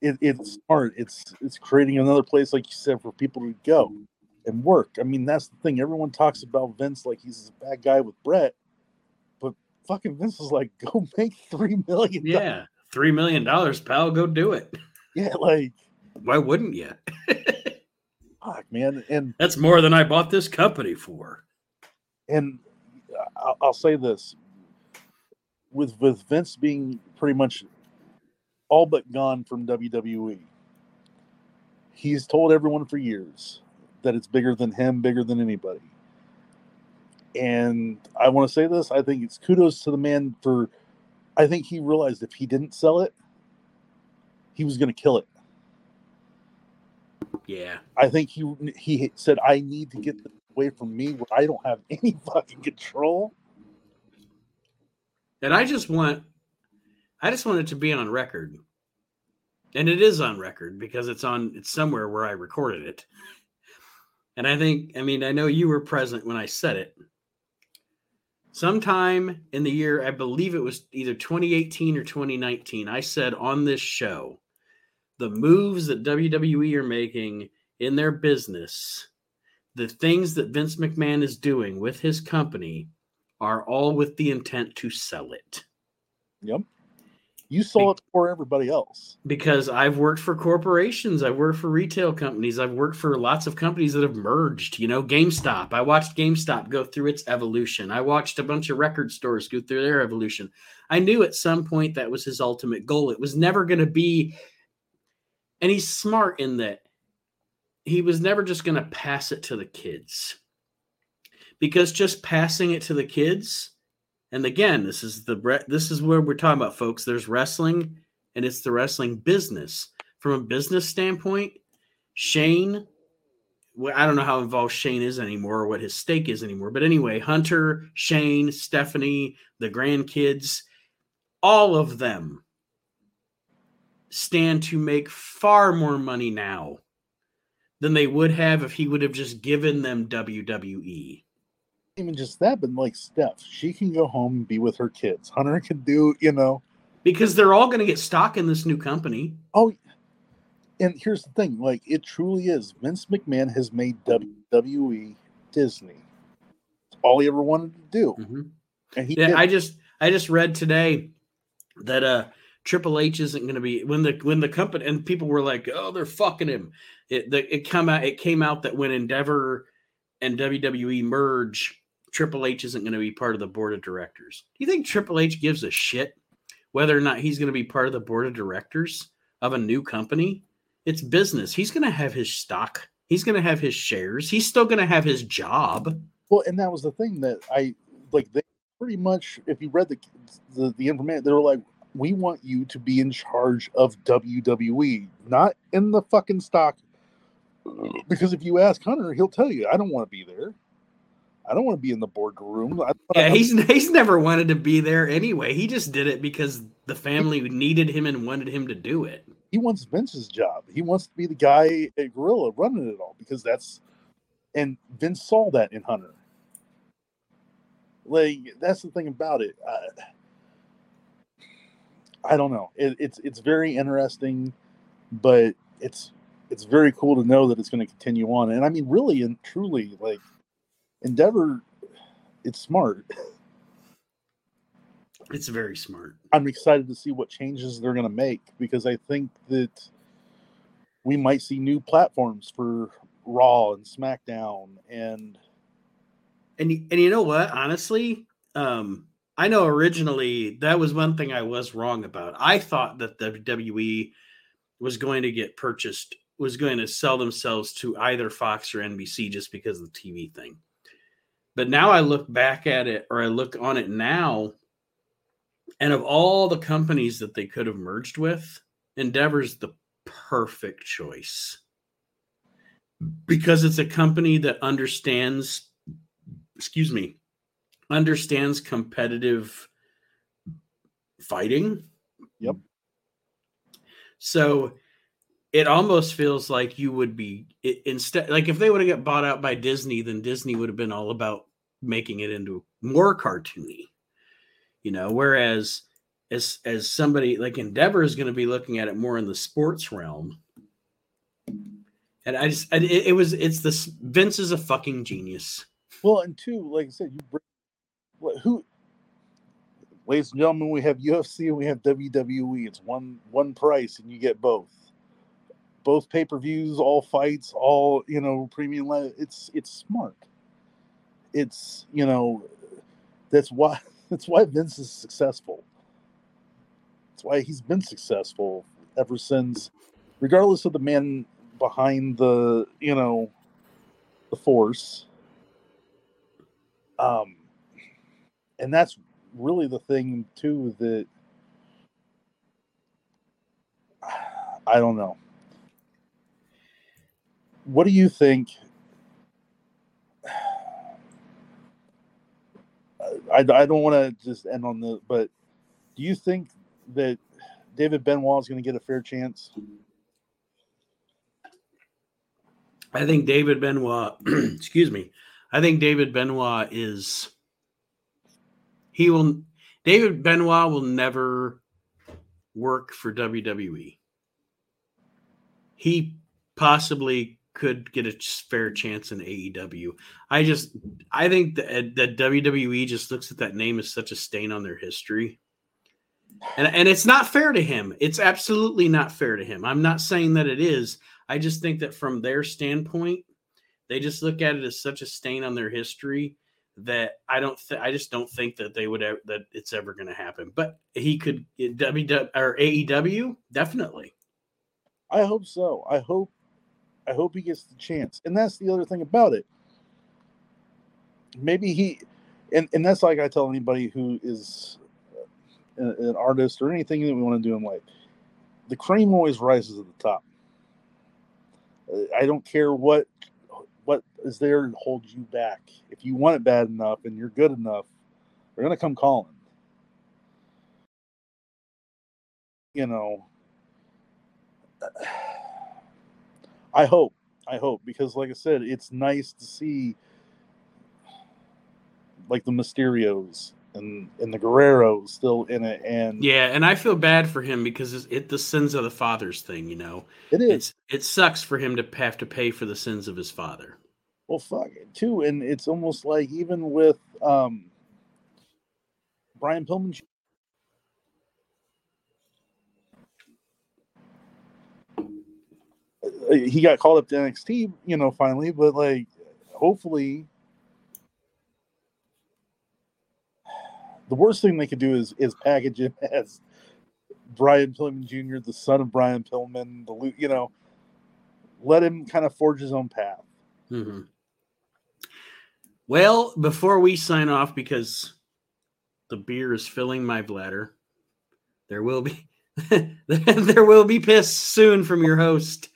it, it's smart. It's it's creating another place, like you said, for people to go and work. I mean, that's the thing. Everyone talks about Vince like he's a bad guy with Brett, fucking Vince is like, go make three million. Yeah, three million dollars, pal. Go do it. yeah, like Why wouldn't you? fuck, man. And That's more than I bought this company for. and I'll, I'll say this with with Vince being pretty much all but gone from WWE. He's told everyone for years that it's bigger than him, bigger than anybody. And I want to say this, I think it's kudos to the man for I think he realized if he didn't sell it, he was going to kill it. Yeah. I think he he said I need to get away from me where I don't have any fucking control. And I just want I just want it to be on record. And it is on record because it's on it's somewhere where I recorded it. And I think I mean I know you were present when I said it. Sometime in the year, I believe it was either 2018 or 2019, I said on this show, the moves that WWE are making in their business, the things that Vince McMahon is doing with his company are all with the intent to sell it. Yep. You saw it for everybody else. Because I've worked for corporations, I've worked for retail companies, I've worked for lots of companies that have merged. You know, GameStop. I watched GameStop go through its evolution. I watched a bunch of record stores go through their evolution. I knew at some point that was his ultimate goal. It was never going to be, and he's smart in that he was never just going to pass it to the kids. Because just passing it to the kids, and again, this is the this is where we're talking about, folks. There's wrestling, and it's the wrestling business. From a business standpoint, Shane, well, I don't know how involved Shane is anymore or what his stake is anymore. But anyway, Hunter, Shane, Stephanie, the grandkids, all of them stand to make far more money now than they would have if he would have just given them. WWE. Even just that, but like Steph, she can go home and be with her kids. Hunter can do, you know. Because they're all going to get stock in this new company. Oh, and here's the thing: like it truly is. Vince McMahon has made WWE Disney. It's all he ever wanted to do, Mhm. and he Yeah, did. I just I just read today that uh Triple H isn't going to be when the when the company and people were like, "Oh, they're fucking him." It the, it come out it came out that when Endeavor and WWE merge, Triple H isn't going to be part of the board of directors. Do you think Triple H gives a shit whether or not he's going to be part of the board of directors of a new company? It's business. He's going to have his stock. He's going to have his shares. He's still going to have his job. Well, and that was the thing that I like. They pretty much, if you read the the, the information, they were like, "We want you to be in charge of WWE, not in the fucking stock." Because if you ask Hunter, he'll tell you, "I don't want to be there. I don't want to be in the boardroom." yeah, he's he's never wanted to be there anyway. He just did it because the family needed him and wanted him to do it. He wants Vince's job. He wants to be the guy at Gorilla running it all because that's and Vince saw that in Hunter. Like that's the thing about it. Uh, I don't know. It, it's it's very interesting, but it's it's very cool to know that it's going to continue on. And I mean, really and truly, like Endeavor, it's smart. It's very smart. I'm excited to see what changes they're going to make because I think that we might see new platforms for Raw and SmackDown and and and you know what? Honestly, um, I know originally that was one thing I was wrong about. I thought that the WWE was going to get purchased, was going to sell themselves to either Fox or NBC just because of the TV thing. But now I look back at it, or I look on it now, and of all the companies that they could have merged with, Endeavor's the perfect choice. Because it's a company that understands excuse me understands competitive fighting. Yep. So it almost feels like you would be it, instead like if they would have got bought out by disney then disney would have been all about making it into more cartoony you know whereas as as somebody like endeavor is going to be looking at it more in the sports realm and I just, it, it, was, it's this. Vince is a fucking genius. Well, and two, like I said, you bring what who, ladies and gentlemen, we have UFC and we have WWE. It's one one price, and you get both. Both pay per views, all fights, all you know, premium. It's it's smart. It's you know, that's why that's why Vince is successful. That's why he's been successful ever since, regardless of the man behind the you know the force um and that's really the thing too that i don't know what do you think? I, I don't want to just end on the but do you think that david benoit is going to get a fair chance? I think David Benoit, excuse me, I think David Benoit is he will David Benoit will never work for WWE. He possibly could get a fair chance in AEW. I just I think that, uh, that WWE just looks at that name as such a stain on their history. And and it's not fair to him. It's absolutely not fair to him. I'm not saying that it is. I just think that from their standpoint, they just look at it as such a stain on their history that I don't th- I just don't think that they would ever, that it's ever going to happen. But he could W or AEW definitely. I hope so. I hope I hope he gets the chance. And that's the other thing about it. Maybe he and and that's like I tell anybody who is uh, an, an artist or anything that we want to do in life. The cream always rises at the top. Uh, I don't care what what is there to hold you back. If you want it bad enough and you're good enough, they're gonna come calling. You know, uh, I hope, I hope, because like I said, it's nice to see like the Mysterios and and the Guerrero still in it. And yeah, and I feel bad for him because it's it the sins of the fathers thing. You know, it is. It's, it sucks for him to have to pay for the sins of his father. Well, fuck it too, and it's almost like even with um Brian Pillman. He got called up to NXT, you know, finally, but like hopefully the worst thing they could do is is package him as Brian Pillman Jr., the son of Brian Pillman, the you know, let him kind of forge his own path. Mm-hmm. Well, before we sign off, because the beer is filling my bladder, there will be there will be piss soon from your host.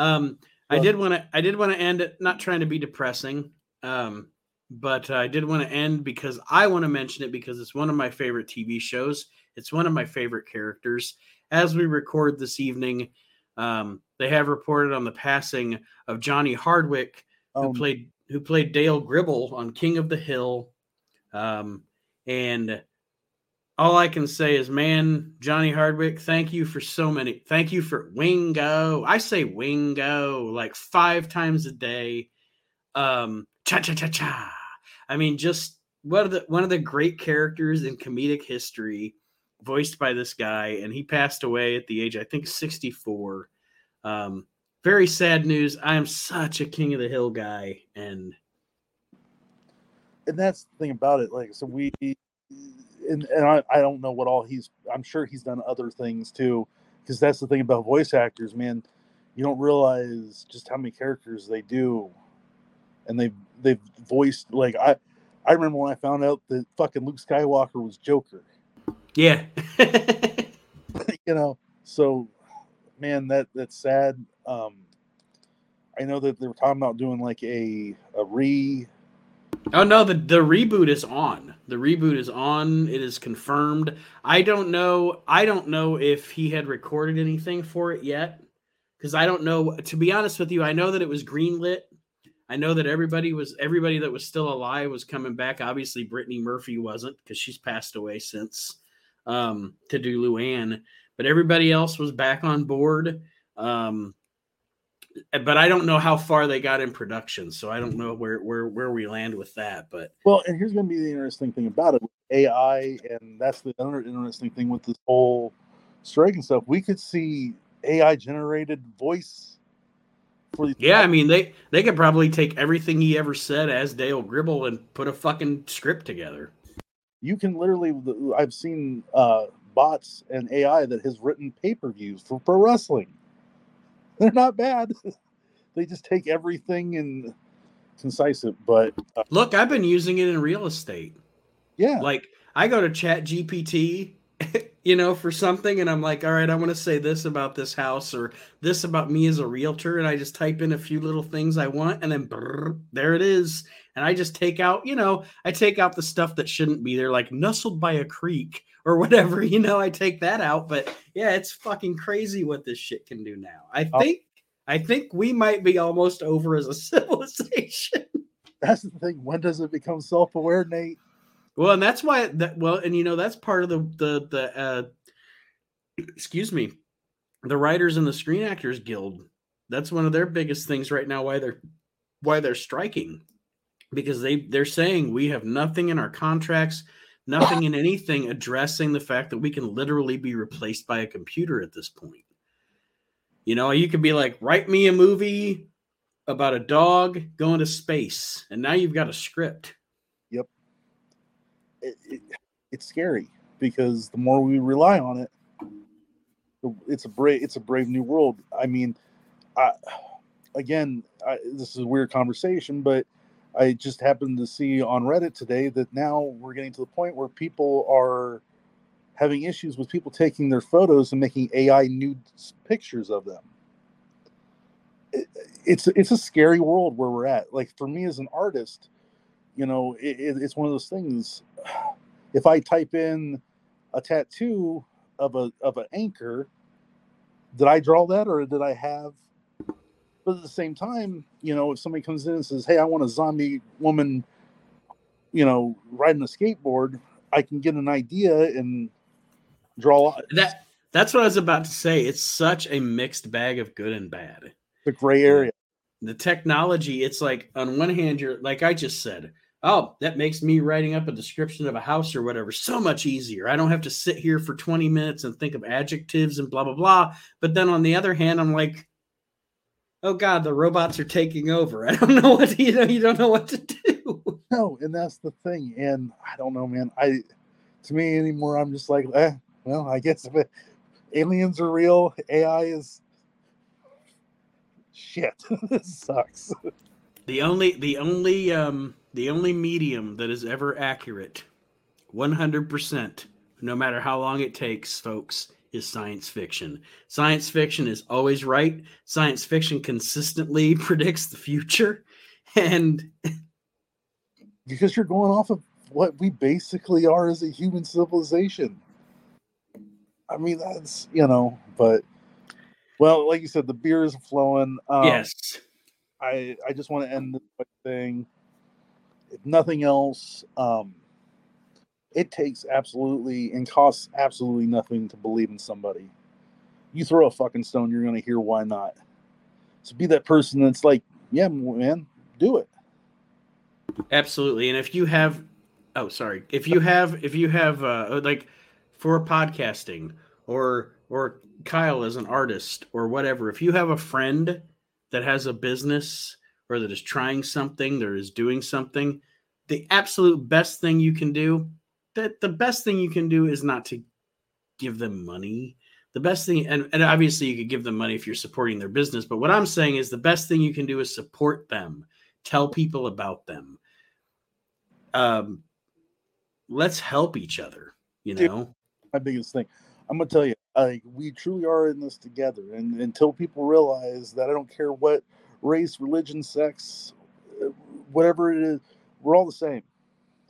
Um, I did want to I did want to end it, not trying to be depressing, um, but I did want to end because I want to mention it because it's one of my favorite TV shows. It's one of my favorite characters. As we record this evening, um, they have reported on the passing of Johnny Hardwick, who um, played who played Dale Gribble on King of the Hill. Um, and all I can say is, man, Johnny Hardwick, thank you for so many. Thank you for Wingo. I say Wingo like five times a day. Um, cha cha cha cha. I mean, just one of the one of the great characters in comedic history, voiced by this guy, and he passed away at the age I think sixty four. Um, very sad news. I am such a King of the Hill guy, and and that's the thing about it. Like, so we, and, and I, I don't know what all he's. I'm sure he's done other things too, because that's the thing about voice actors, man. You don't realize just how many characters they do, and they've they've voiced like I. I remember when I found out that fucking Luke Skywalker was Joker. Yeah. you know, so man, that that's sad. Um, I know that they were talking about doing like a a re. Oh no, the the reboot is on. The reboot is on. It is confirmed. I don't know. I don't know if he had recorded anything for it yet, because I don't know. To be honest with you, I know that it was greenlit. I know that everybody was everybody that was still alive was coming back. Obviously, Brittany Murphy wasn't because she's passed away since um, to do Luann, but everybody else was back on board. Um, but I don't know how far they got in production, so I don't know where where where we land with that. But well, and here's going to be the interesting thing about it: AI, and that's the other interesting thing with this whole strike and stuff. We could see AI generated voice for these. Yeah, I mean they they could probably take everything he ever said as Dale Gribble and put a fucking script together. You can literally, I've seen uh, bots and AI that has written pay per views for pro wrestling they're not bad. they just take everything and concise it. But uh, look, I've been using it in real estate. Yeah. Like I go to Chat GPT, you know, for something, and I'm like, all right, I want to say this about this house or this about me as a realtor, and I just type in a few little things I want, and then brrr, there it is. And I just take out, you know, I take out the stuff that shouldn't be there, like nestled by a creek or whatever, you know, I take that out. But yeah, it's fucking crazy what this shit can do now. I oh. think I think we might be almost over as a civilization. That's the thing. When does it become self-aware, Nate? Well, and that's why that well, and you know, that's part of the the the uh excuse me, the writers and the screen actors guild. That's one of their biggest things right now why they're why they're striking. Because they they're saying we have nothing in our contracts nothing in anything addressing the fact that we can literally be replaced by a computer at this point. You know, you could be like, write me a movie about a dog going to space, and now you've got a script. Yep. It, it, it's scary because the more we rely on it, it's a brave it's a brave new world. I mean, I, again, I, this is a weird conversation, but I just happened to see on Reddit today that now we're getting to the point where people are having issues with people taking their photos and making AI nude pictures of them. It, it's it's a scary world where we're at. Like for me as an artist, you know, it, it's one of those things. If I type in a tattoo of a of an anchor, did I draw that or did I have but at the same time, you know, if somebody comes in and says, "Hey, I want a zombie woman," you know, riding a skateboard, I can get an idea and draw that. That's what I was about to say. It's such a mixed bag of good and bad. The gray area. The technology, it's like on one hand, you're like I just said, oh, that makes me writing up a description of a house or whatever so much easier. I don't have to sit here for 20 minutes and think of adjectives and blah blah blah. But then on the other hand, I'm like, oh god, the robots are taking over. I don't know what you know. You don't know what to do. No, and that's the thing. And I don't know, man. I to me anymore. I'm just like, eh, well, I guess if it, aliens are real, AI is shit. this sucks. The only the only um the only medium that is ever accurate 100% no matter how long it takes folks is science fiction. Science fiction is always right. Science fiction consistently predicts the future and because you're going off of what we basically are as a human civilization. I mean, that's you know, but well, like you said, the beer is flowing. Um, yes, I I just want to end this thing. If nothing else, um, it takes absolutely and costs absolutely nothing to believe in somebody. You throw a fucking stone, you're gonna hear why not. So be that person that's like, yeah, man, do it. Absolutely, and if you have oh sorry if you have if you have uh like for podcasting or or kyle as an artist or whatever if you have a friend that has a business or that is trying something that is doing something the absolute best thing you can do that the best thing you can do is not to give them money the best thing and, and obviously you could give them money if you're supporting their business but what i'm saying is the best thing you can do is support them tell people about them um let's help each other. You know, Dude, my biggest thing. I'm gonna tell you, like we truly are in this together, and until people realize that I don't care what race, religion, sex, uh, whatever it is, we're all the same.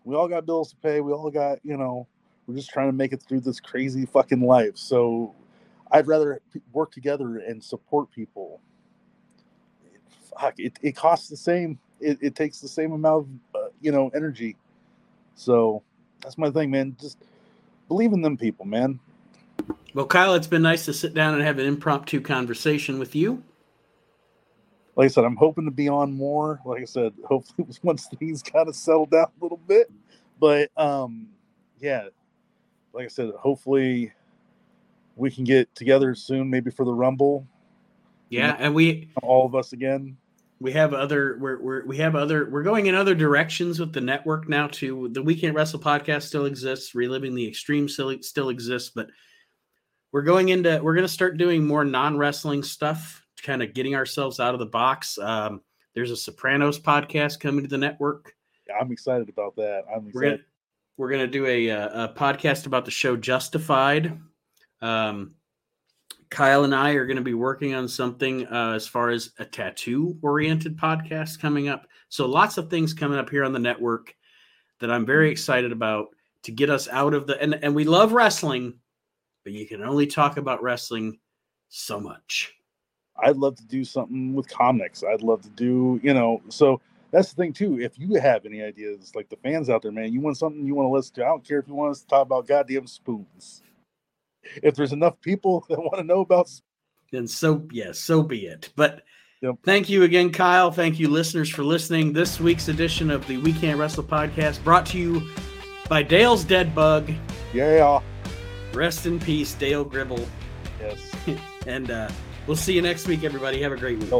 We all got bills to pay. We all got, you know, we're just trying to make it through this crazy fucking life. So I'd rather work together and support people. Fuck, it, it costs the same. It, it takes the same amount of, uh, you know, energy. So that's my thing, man. Just believe in them people, man. Well, Kyle, it's been nice to sit down and have an impromptu conversation with you. Like I said, I'm hoping to be on more. Like I said, hopefully once things kind of settle down a little bit. But um, yeah, like I said, hopefully we can get together soon, maybe for the Rumble. Yeah, and we all of us again we have other we're, we're we have other we're going in other directions with the network now too the We Can't Wrestle podcast still exists reliving the extreme still, still exists but we're going into we're going to start doing more non-wrestling stuff kind of getting ourselves out of the box um, there's a sopranos podcast coming to the network yeah, i'm excited about that i'm excited. we're gonna we're gonna do a, a podcast about the show justified um, Kyle and I are going to be working on something uh, as far as a tattoo oriented podcast coming up. So lots of things coming up here on the network that I'm very excited about to get us out of the and, and we love wrestling, but you can only talk about wrestling so much. I'd love to do something with comics. I'd love to do, you know, so that's the thing too. If you have any ideas, like the fans out there, man, you want something you want to listen to. I don't care if you want us to talk about goddamn spoons if there's enough people that want to know about then so yes yeah, so be it but yep. thank you again kyle thank you listeners for listening this week's edition of the we can't wrestle podcast brought to you by dale's dead bug yeah rest in peace dale gribble yes and uh, we'll see you next week everybody. Have a great week